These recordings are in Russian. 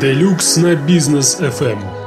Делюкс на бизнес FM.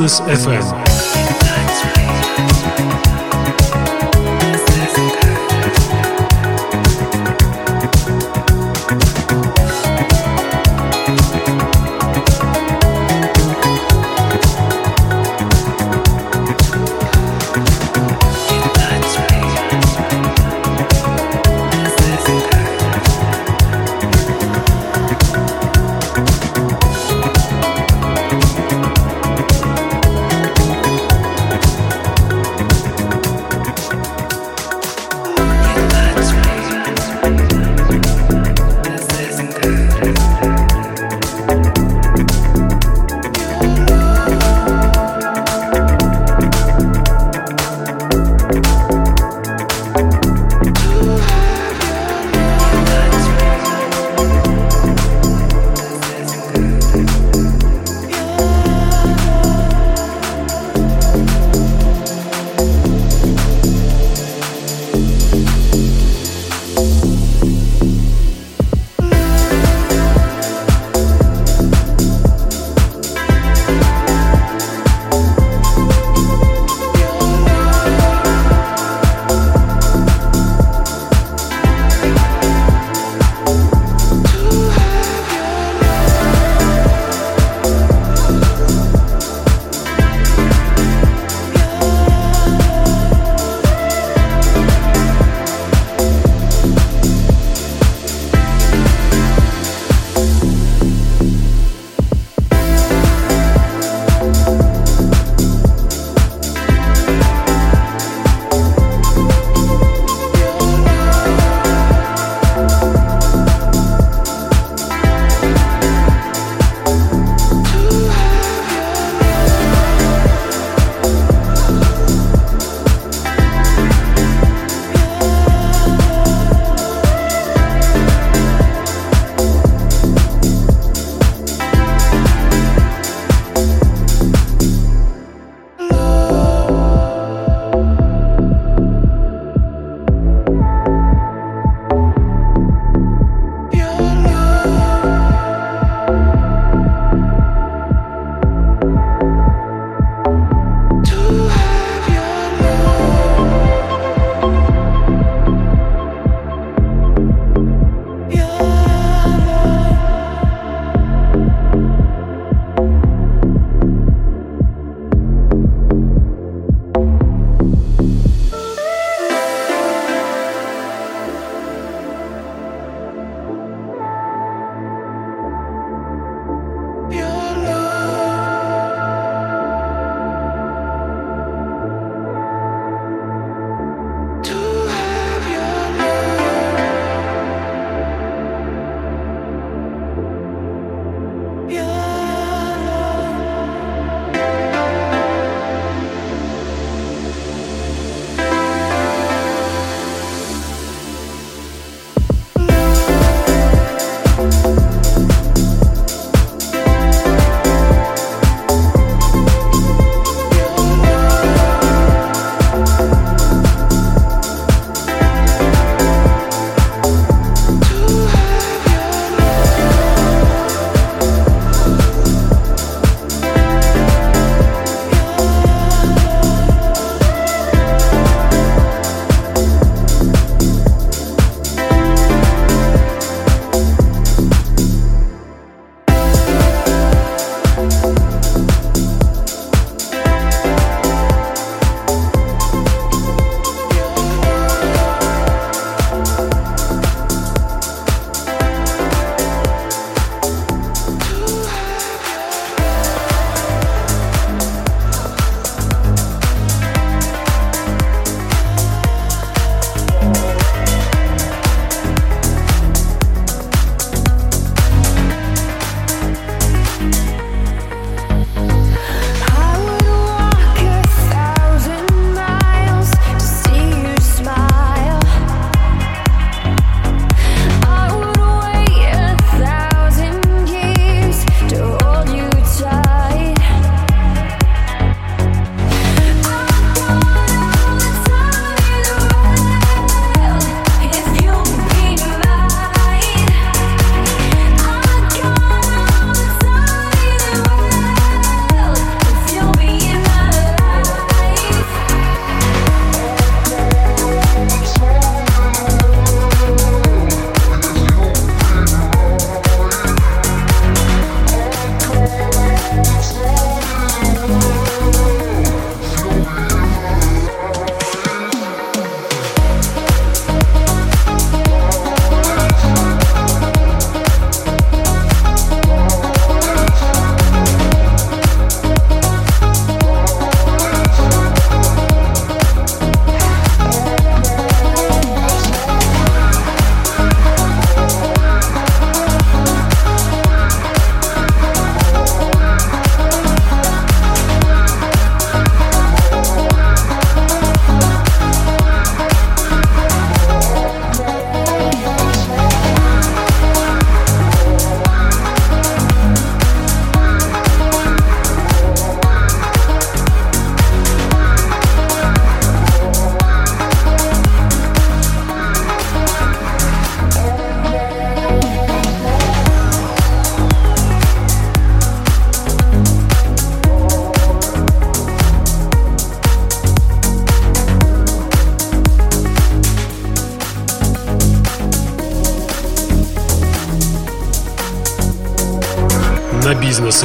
Business FM.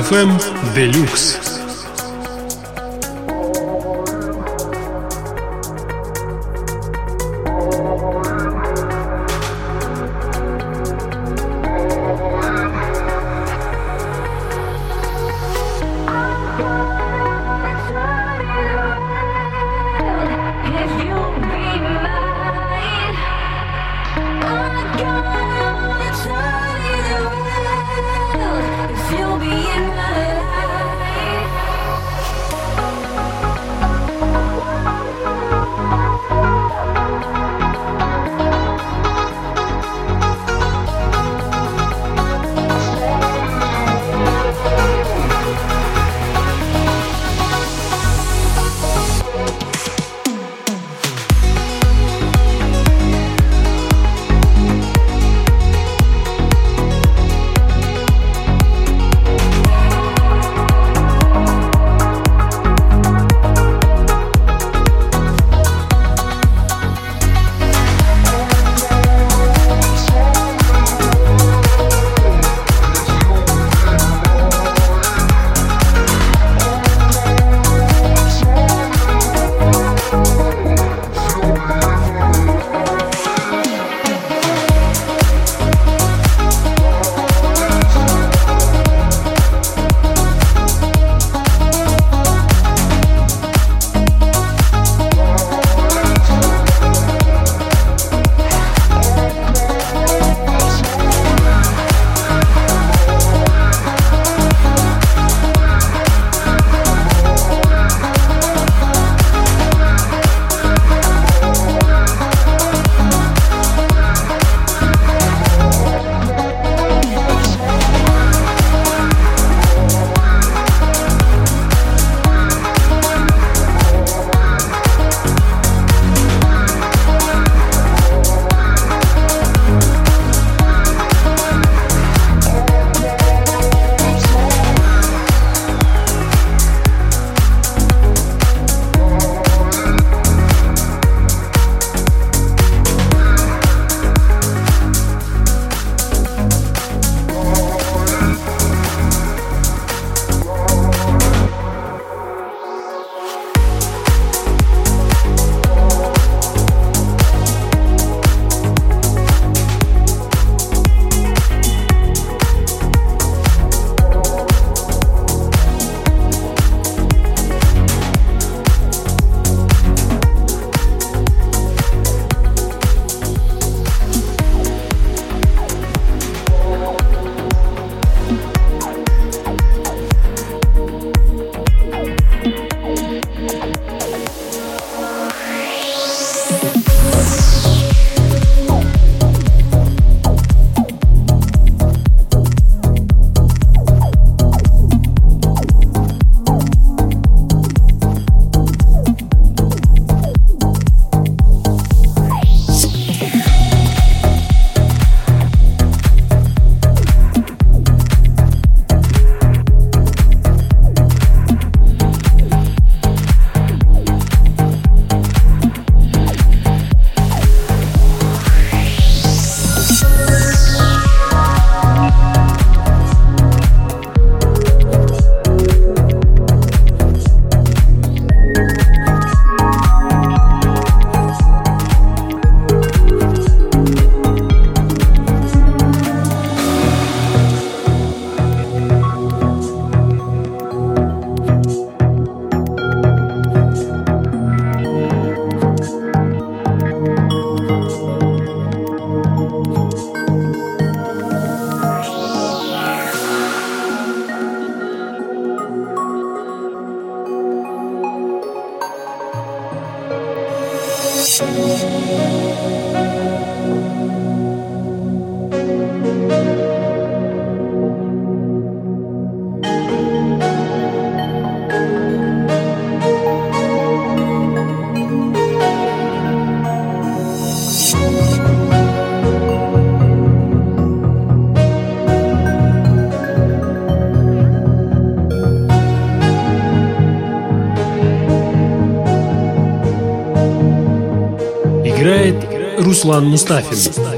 FM Música Руслан Мустафин.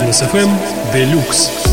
Бизнес FM Deluxe.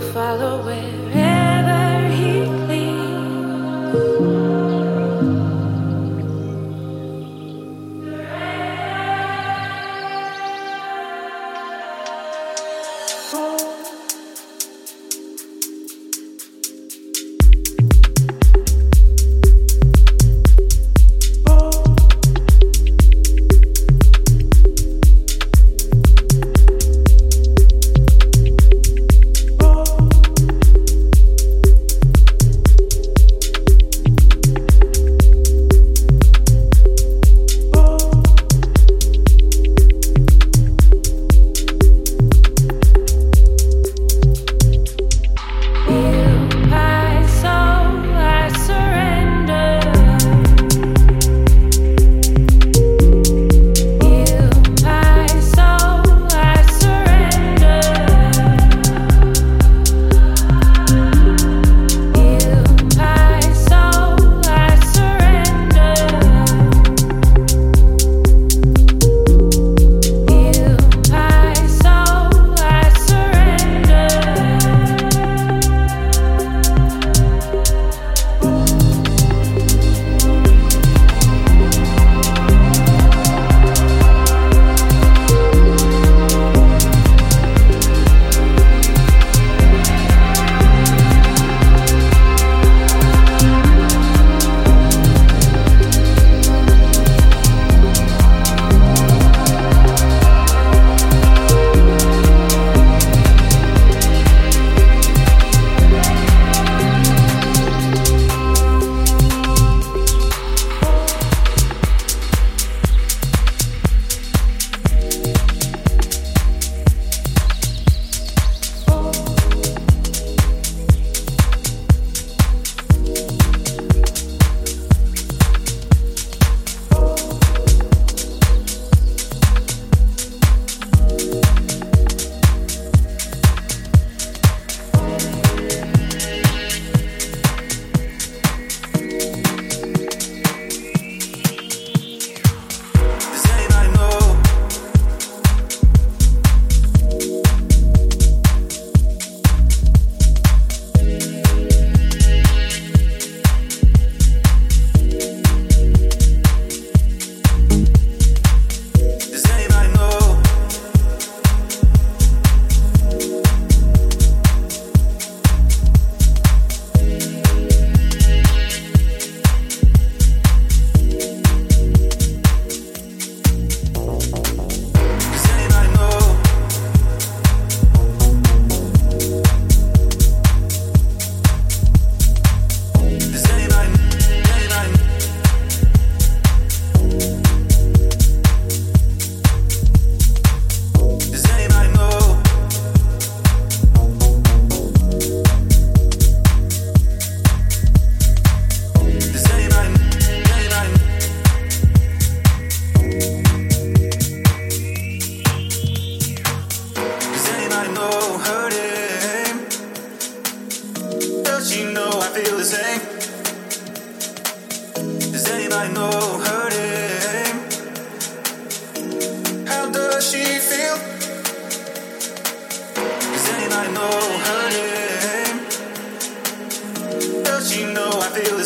follow wherever.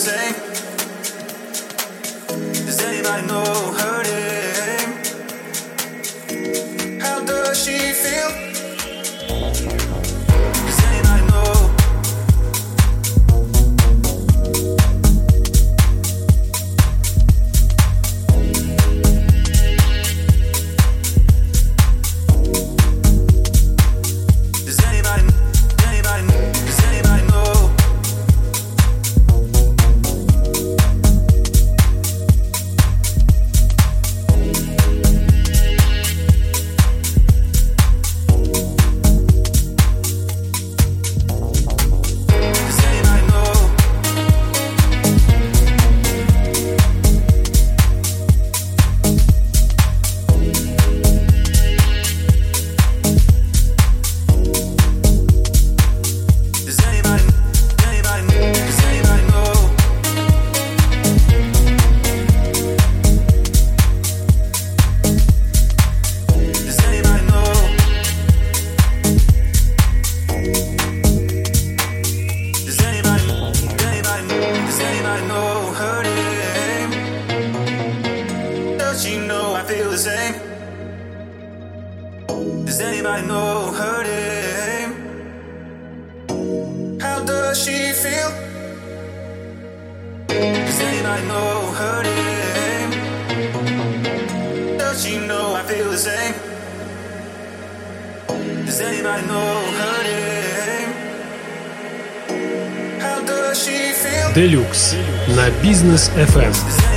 Does anybody know Делюкс на бизнес FM.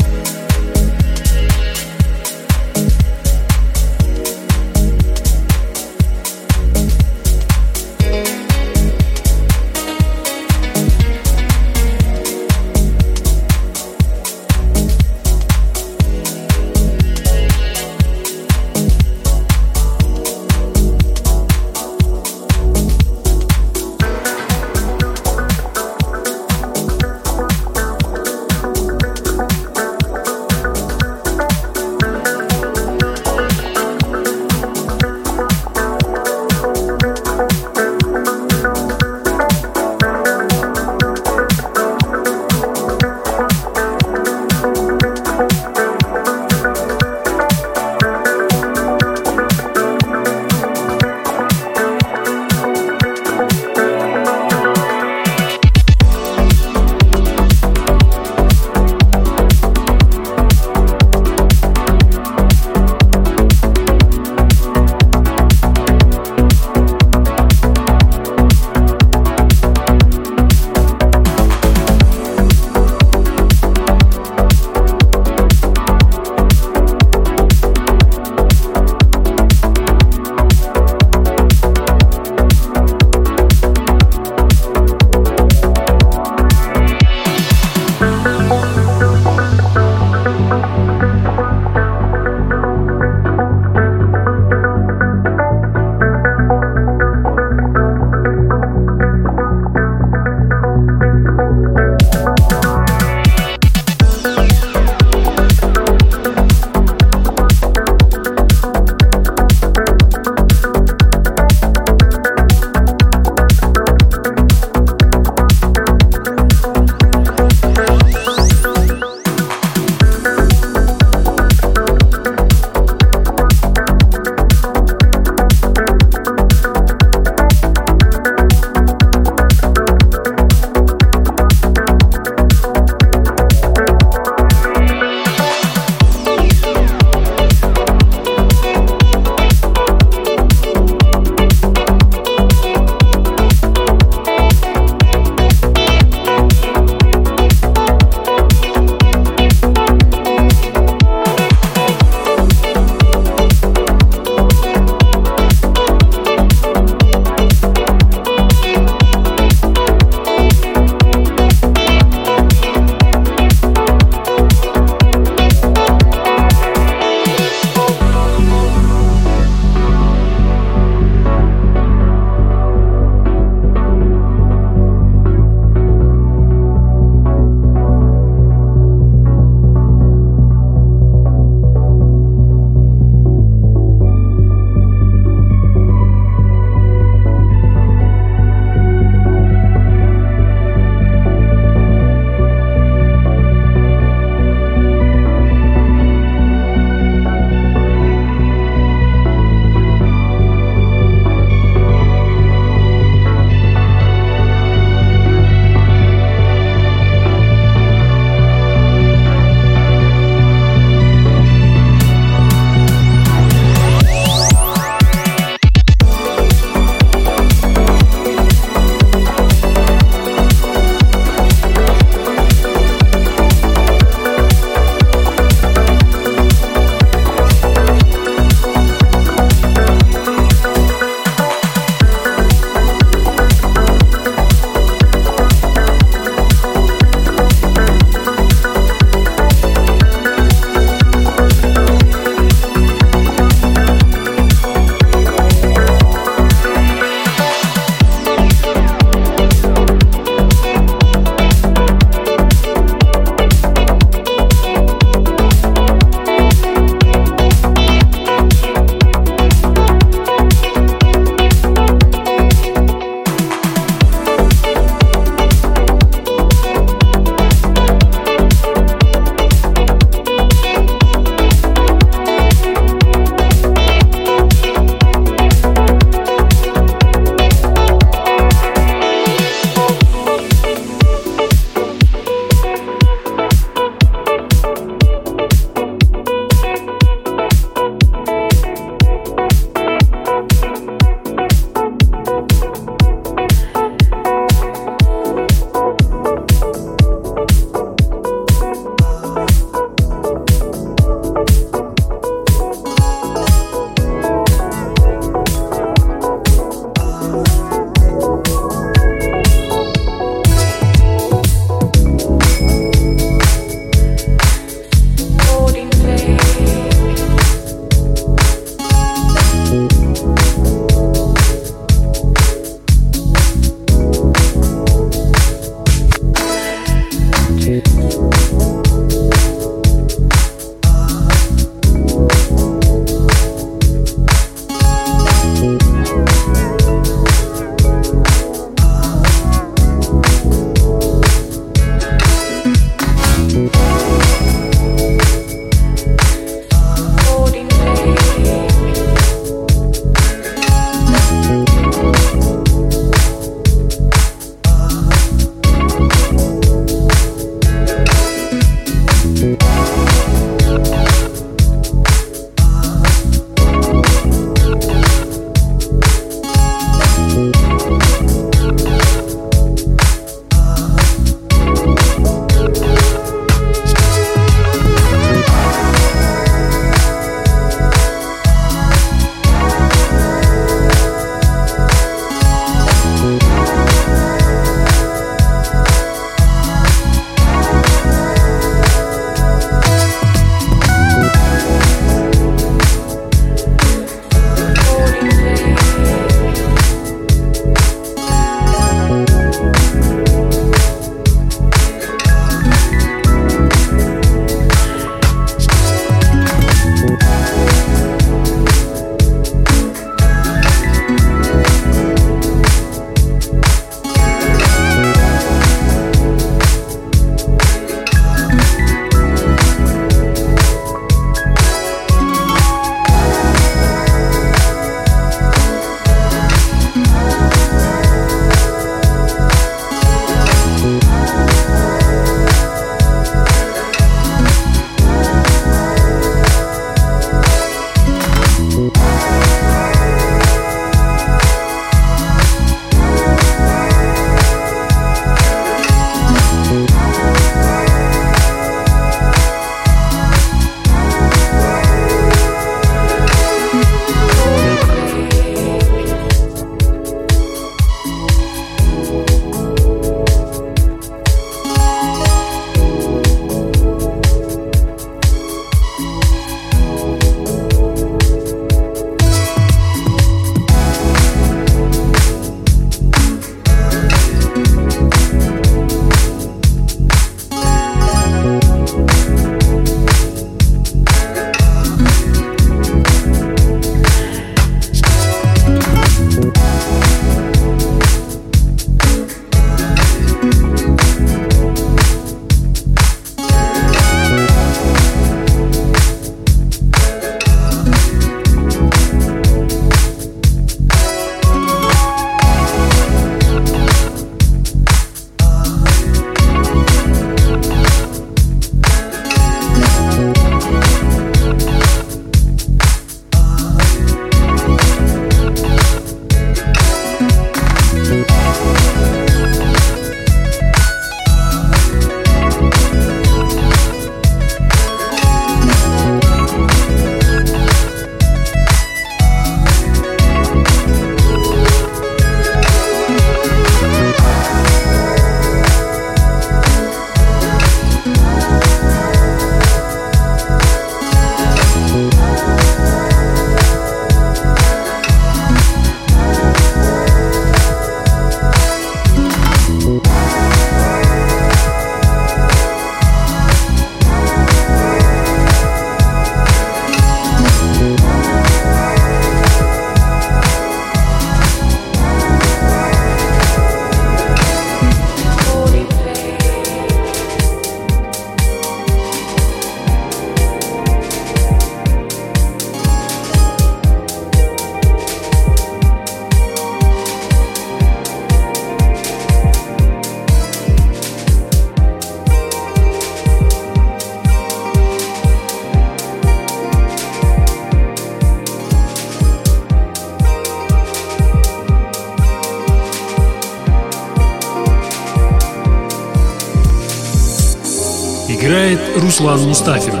Руслан Мустафин.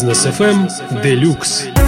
Бизнес FM Deluxe.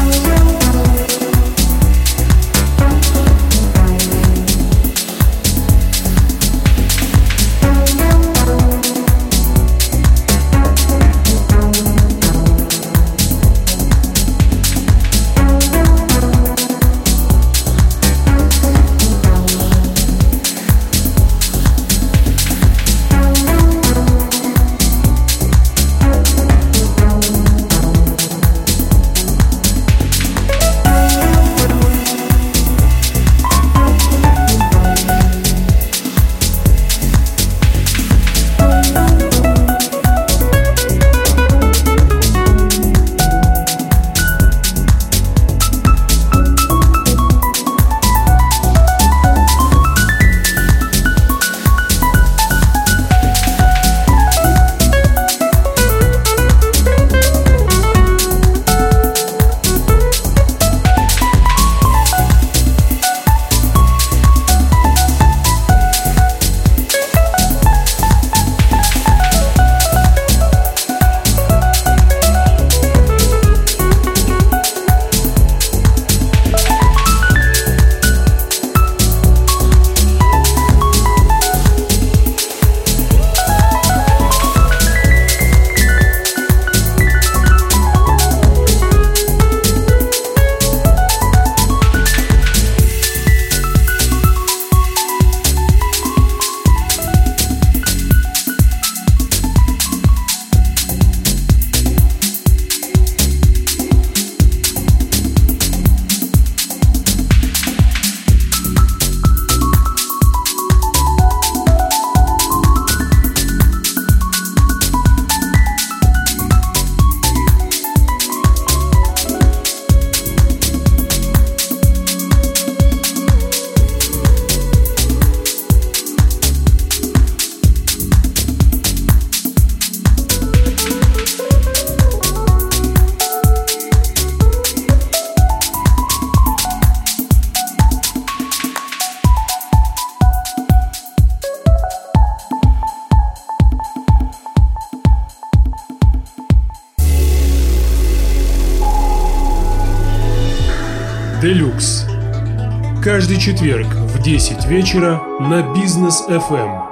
Четверг в 10 вечера на Бизнес FM.